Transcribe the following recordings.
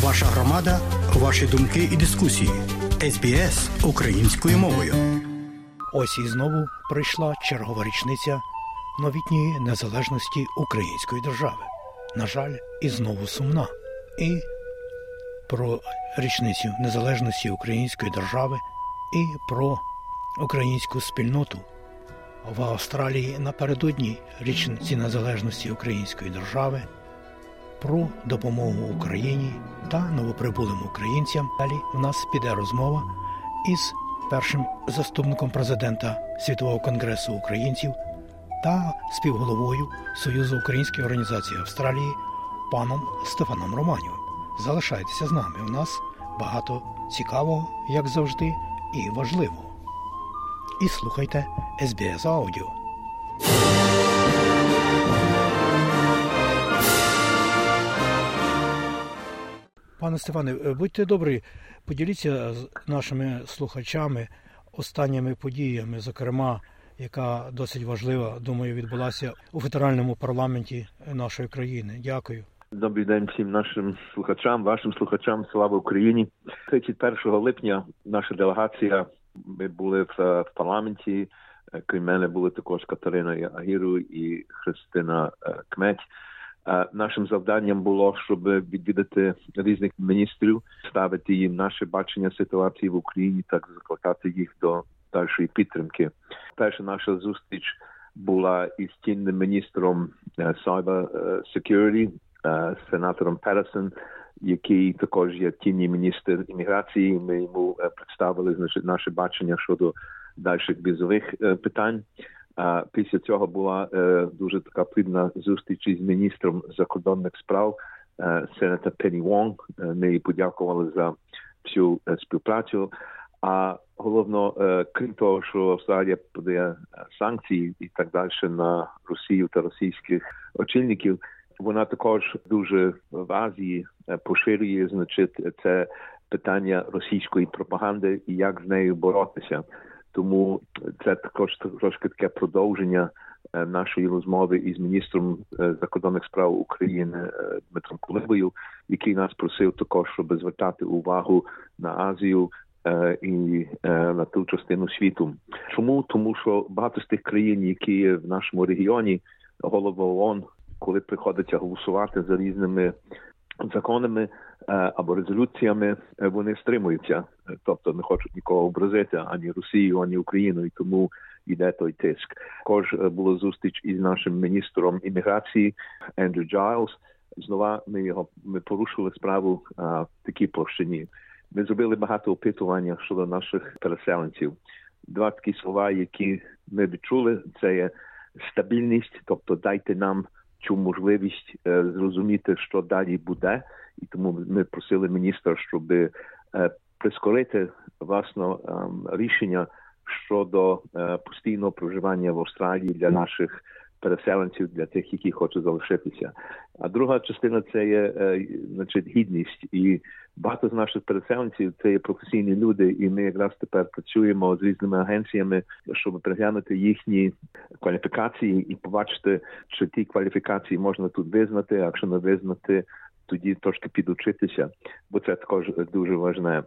Ваша громада, ваші думки і дискусії. СБС українською мовою. Ось і знову прийшла чергова річниця новітньої незалежності української держави. На жаль, і знову сумна. І про річницю незалежності української держави, і про українську спільноту в Австралії напередодні річниці незалежності української держави про допомогу Україні та новоприбулим українцям. Далі в нас піде розмова із першим заступником президента Світового конгресу українців та співголовою Союзу Української організації Австралії паном Стефаном Романівим. Залишайтеся з нами. У нас багато цікавого, як завжди, і важливого. І слухайте SBS Аудіо. Пане Стефане, будьте добрі, поділіться з нашими слухачами останніми подіями, зокрема, яка досить важлива, думаю, відбулася у федеральному парламенті нашої країни. Дякую. Добрий день всім нашим слухачам, вашим слухачам. Слава Україні! 31 липня наша делегація. Ми були в парламенті. Крім мене були також Катерина Агіру і Христина Кметь. Нашим завданням було, щоб відвідати різних міністрів, ставити їм наше бачення ситуації в Україні, так закликати їх до дальшої підтримки. Перша наша зустріч була із чинним міністром Cyber Security, сенатором Пересон, який також є тінній міністр імміграції. Ми йому представили наше бачення щодо дальших візових питань. А після цього була е, дуже така плідна зустріч із міністром закордонних справ е, сената Пенні Вонг. Ми їй подякували за всю е, співпрацю. А головно, крім того, що Австралія подає санкції і так далі на Росію та російських очільників, вона також дуже в Азії поширює значить це питання російської пропаганди і як з нею боротися. Тому це також трошки таке продовження нашої розмови із міністром закордонних справ України Дмитром Кулебою, який нас просив також, щоб звертати увагу на Азію. І на ту частину світу, чому тому, що багато з тих країн, які є в нашому регіоні, голова ООН, коли приходиться голосувати за різними законами або резолюціями, вони стримуються, тобто не хочуть нікого образити ані Росію, ані Україну, і тому йде той тиск. Також була зустріч із нашим міністром імміграції Ендрю Джайлз. Знову ми його ми порушили справу а, в такій площині. Ми зробили багато опитування щодо наших переселенців. Два такі слова, які ми відчули, це є стабільність, тобто дайте нам цю можливість е, зрозуміти, що далі буде, і тому ми просили міністра, щоб е, прискорити власно е, рішення щодо постійного проживання в Австралії для наших переселенців, для тих, які хочуть залишитися. А друга частина це є значить гідність, і багато з наших переселенців це є професійні люди, і ми якраз тепер працюємо з різними агенціями, щоб переглянути їхні кваліфікації і побачити, чи ті кваліфікації можна тут визнати, якщо не визнати, тоді трошки підучитися, бо це також дуже важливе.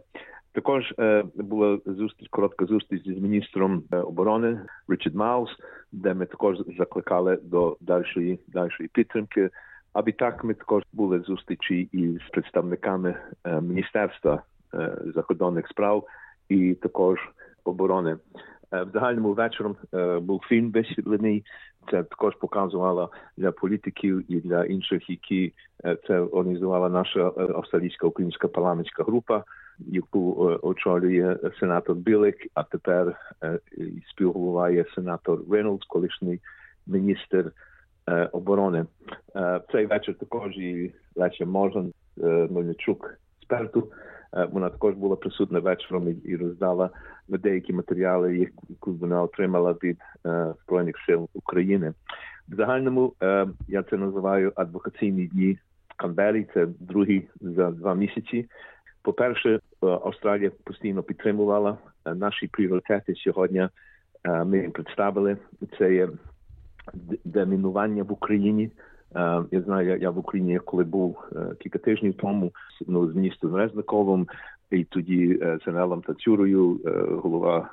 Також е, була зустріч, коротка зустріч з міністром е, оборони Річард Маус, де ми також закликали до дальшої дальшої підтримки. А відтак ми також були зустрічі із представниками е, міністерства закордонних справ і також оборони. В загальному вечором був фільм висвітлений. Це також показувало для політиків і для інших, які це організувала наша австралійська українська парламентська група яку очолює сенатор Білик, а тепер співголова є сенатор Рейнолдс, колишній міністр оборони. В цей вечір також і Леся Можан Мельничук експерту. Вона також була присутня вечором і роздала деякі матеріали, які вона отримала від збройних сил України. В загальному я це називаю адвокаційні дні в Канбері. Це другий за два місяці. По-перше, Австралія постійно підтримувала наші пріоритети сьогодні. Ми їм представили це є демінування в Україні, Я знаю, я в Україні, коли був кілька тижнів тому, ну з міністром Резниковим, і тоді з генералом Тацюрою, голова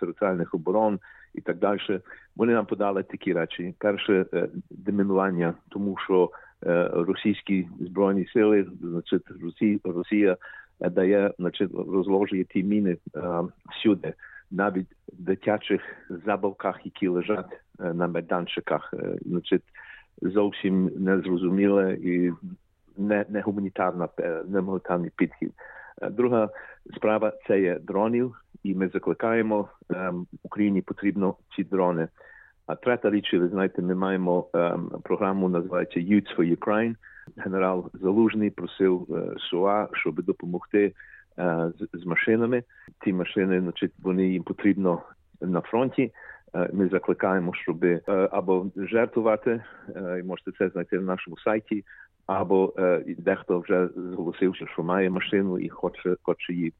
територіальних оборон і так далі. Вони нам подали такі речі: перше демінування, тому що російські збройні сили, значить, Росія, Росія дає, значить, розложує ті міни всюди навіть в дитячих забавках, які лежать на майданчиках, значить, зовсім незрозуміле і не, не гуманітарна не гуманітарний підхід. Друга справа це є дронів, і ми закликаємо Україні потрібно ці дрони. А третя річ, ви знаєте, ми маємо програму, називається Youth for Ukraine. Генерал Залужний просив е, СУА, щоб допомогти Е, з, машинами. Ті машини, значить, вони їм потрібно на фронті. Е, ми закликаємо, щоб або жертвувати, і можете це знайти на нашому сайті, або дехто вже зголосився, що має машину і хоче хоче її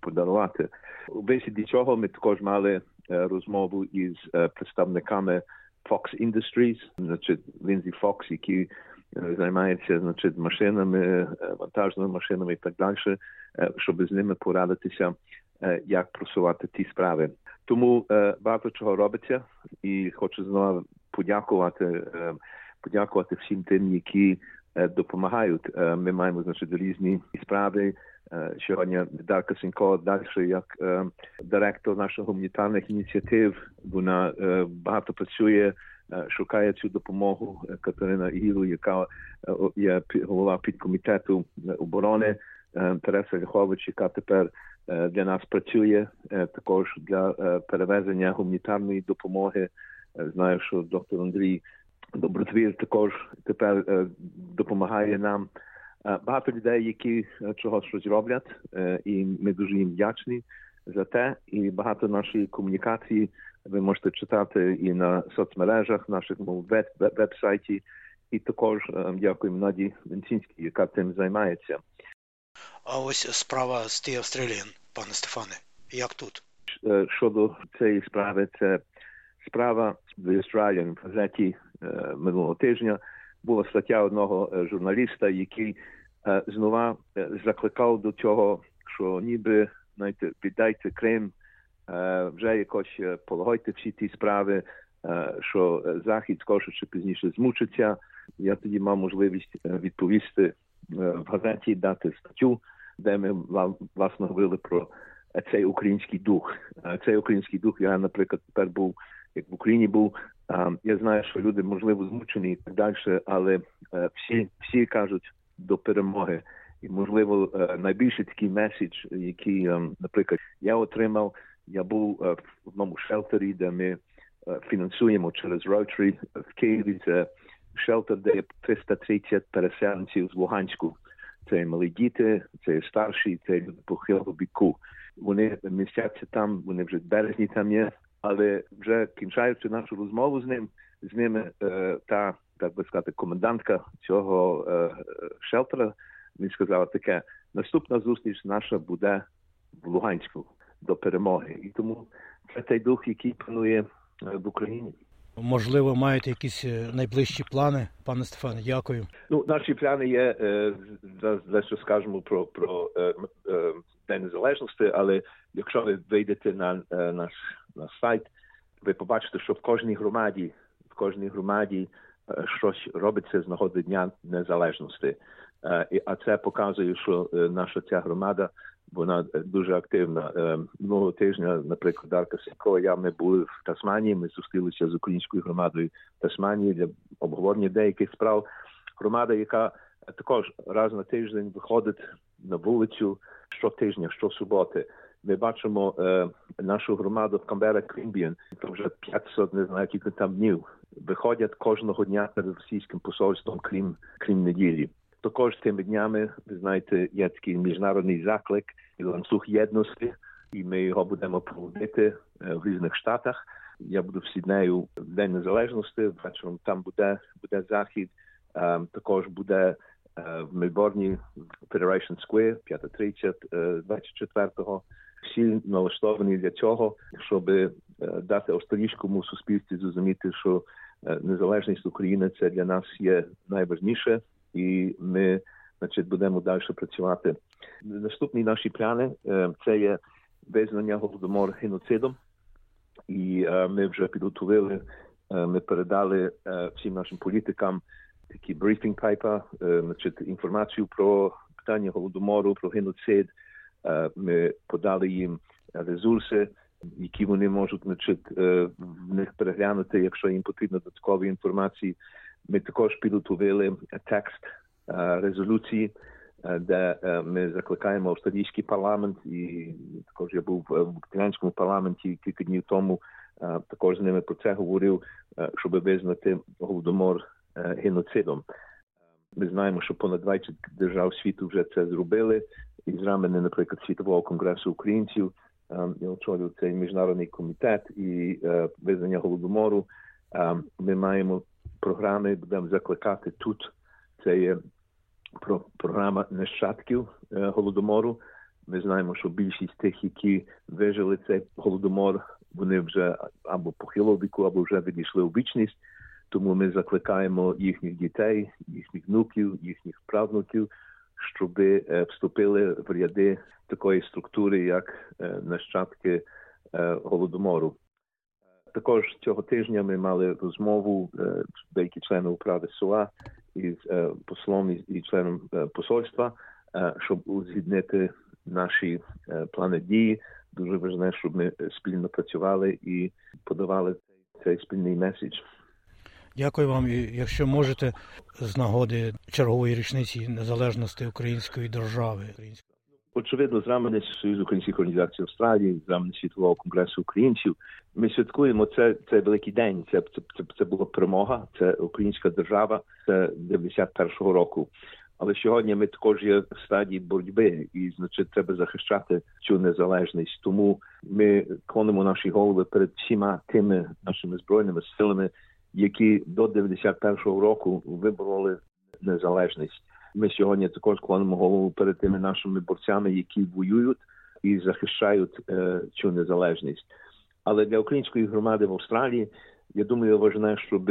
подарувати. У висіді цього ми також мали розмову із представниками Fox Industries, значить Лінзі Фокс, які займається значить машинами, вантажними машинами і так далі. Е, щоб з ними порадитися, е, як просувати ті справи. Тому е, багато чого робиться, і хочу знову подякувати, подякувати всім тим, які допомагають. Ми маємо значить різні справи. Сьогодні Дарка Сінько далі як директор наших гуманітарних ініціатив. Вона багато працює. Шукає цю допомогу Катерина Ігілу, яка є голова підкомітету оборони. Тереса Ляхович, яка тепер для нас працює також для перевезення гуманітарної допомоги. Знаю, що доктор Андрій Добротвір також тепер допомагає нам. Багато людей, які чогось щось роблять, і ми дуже їм вдячні за те. І багато нашої комунікації ви можете читати і на соцмережах, нашому веб-сайті. І також дякуємо Наді Венцінській, яка цим займається. А ось справа з The Australian, пане Стефане, як тут? Е, щодо цієї справи, це справа The Australian в газеті е, минулого тижня. Була стаття одного е, журналіста, який знову закликав до цього, що ніби знаєте, віддайте Крим, вже якось полагайте всі ті справи, що захід скорше чи пізніше змучиться. Я тоді мав можливість відповісти в газеті, дати статтю де ми власне говорили про цей український дух. Цей український дух я, наприклад, тепер був як в Україні був. Я знаю, що люди можливо змучені і так далі, але всі всі кажуть до перемоги. І можливо найбільший такий меседж, який, наприклад, я отримав. Я був в одному шелтері, де ми фінансуємо через Rotary в Києві. Це шелтер, де є 330 переселенців з Луганську це малі діти, це старші, це похилого віку. Вони містяться там, вони вже березні там є, але вже кінчаючи нашу розмову з ним, з ними е, та так би сказати, комендантка цього е, шелтера. Він сказав таке: наступна зустріч наша буде в Луганську до перемоги, і тому це той дух, який панує е, в Україні. Можливо, маєте якісь е, найближчі плани, пане Стефане. Дякую. Ну, наші плани є е, за що скажемо про про День Незалежності, але якщо ви вийдете на наш наш сайт, ви побачите, що в кожній громаді, в кожній громаді щось робиться з нагоди Дня Незалежності. А це показує, що наша ця громада вона дуже активна. Минулого тижня, наприклад, Дарка Сенко, я ми були в Тасманії. Ми зустрілися з українською громадою Тасманії для обговорення деяких справ. Громада, яка також раз на тиждень виходить на вулицю щотижня, щосуботи. Ми бачимо е, нашу громаду в Камбера Крімбіан, то вже 500, не знаю, кілька там днів. Виходять кожного дня перед російським посольством, крім крім неділі. Також тими днями, ви знаєте, є такий міжнародний заклик і ланцюг єдності, і ми його будемо проводити в різних штатах. Я буду в Сіднею в День Незалежності. Вечором там буде буде захід. Також буде в Мельборні Federation Square 5.30 24-го. Всі налаштовані для цього, щоб дати австралійському суспільстві зрозуміти, що незалежність України це для нас є найважніше, і ми значить, будемо далі працювати. Наступні наші плани це є визнання голодомор геноцидом, і ми вже підготували. Ми передали всім нашим політикам такі брифінг пайпа, значить, інформацію про питання голодомору, про геноцид. Ми подали їм ресурси, які вони можуть значить, в них переглянути, якщо їм потрібно додаткові інформації. Ми також підготували текст резолюції, де ми закликаємо австралійський парламент, і також я був в українському парламенті кілька днів тому. Також з ними про це говорив, щоб визнати голодомор геноцидом. Ми знаємо, що понад 20 держав світу вже це зробили, і з рамени, наприклад, світового конгресу українців я очолюю цей міжнародний комітет і визнання голодомору. Ми маємо програми, будемо закликати тут. Це є про програма нащадків голодомору. Ми знаємо, що більшість тих, які вижили цей голодомор, вони вже або похилого віку, або вже відійшли у вічність. Тому ми закликаємо їхніх дітей, їхніх внуків, їхніх правнуків, щоб вступили в ряди такої структури, як нащадки голодомору. Також цього тижня ми мали розмову деякі члени управи СУА із послом і членом посольства, щоб узгіднити наші плани дії. Дуже важливо, щоб ми спільно працювали і подавали цей спільний меседж. Дякую вам. І Якщо можете з нагоди чергової річниці незалежності української держави. Очевидно, з рамени Союзу українських організацій Австралії, з рамени світового конгресу українців. Ми святкуємо це. Це великий день. Це це, це, це була перемога. Це українська держава. Це 91-го року. Але сьогодні ми також є в стадії боротьби, і значить треба захищати цю незалежність. Тому ми клонимо наші голови перед всіма тими нашими збройними силами, які до 91-го року вибороли незалежність. Ми сьогодні також клонимо голову перед тими нашими борцями, які воюють і захищають е, цю незалежність. Але для української громади в Австралії я думаю, важливо, щоб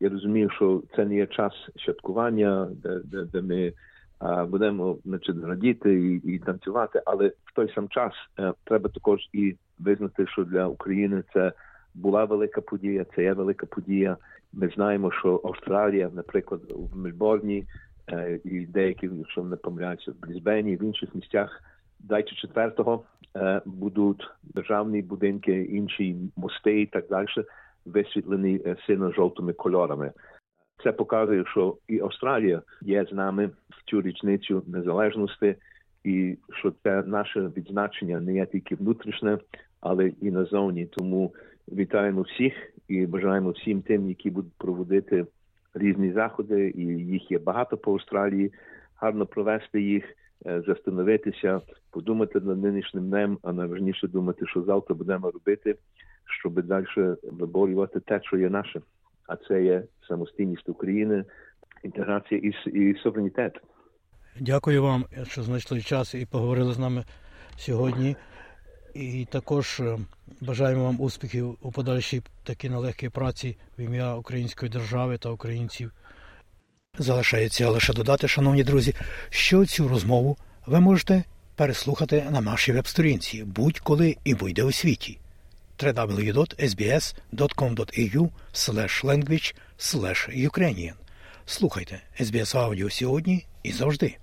я розумію, що це не є час святкування, де де, де ми а, будемо значить, радіти і, і танцювати. Але в той сам час е, треба також і визнати, що для України це була велика подія, це є велика подія. Ми знаємо, що Австралія, наприклад, в Мельборні і деякі, якщо не помиляюся, в Брізбені, в інших місцях. 24-го е, будуть державні будинки, інші мости і так далі висвітлені сино-жовтими кольорами. Це показує, що і Австралія є з нами в цю річницю незалежності, і що це наше відзначення не є тільки внутрішнє, але і назовні. Тому вітаємо всіх і бажаємо всім тим, які будуть проводити різні заходи, і їх є багато по Австралії. Гарно провести їх, застановитися, подумати над нинішнім днем, а найважніше думати, що завтра будемо робити щоб далі виборювати те, що є наше, а це є самостійність України, інтеграція і, і суверенітет. Дякую вам, що знайшли час і поговорили з нами сьогодні. І також бажаємо вам успіхів у подальшій такій нелегкій праці в ім'я української держави та українців. Залишається лише додати, шановні друзі, що цю розмову ви можете переслухати на нашій веб-сторінці будь-коли і будь-де у світі www.sbs.com.au language Ukrainian Слухайте SBS Аудіо сьогодні і завжди.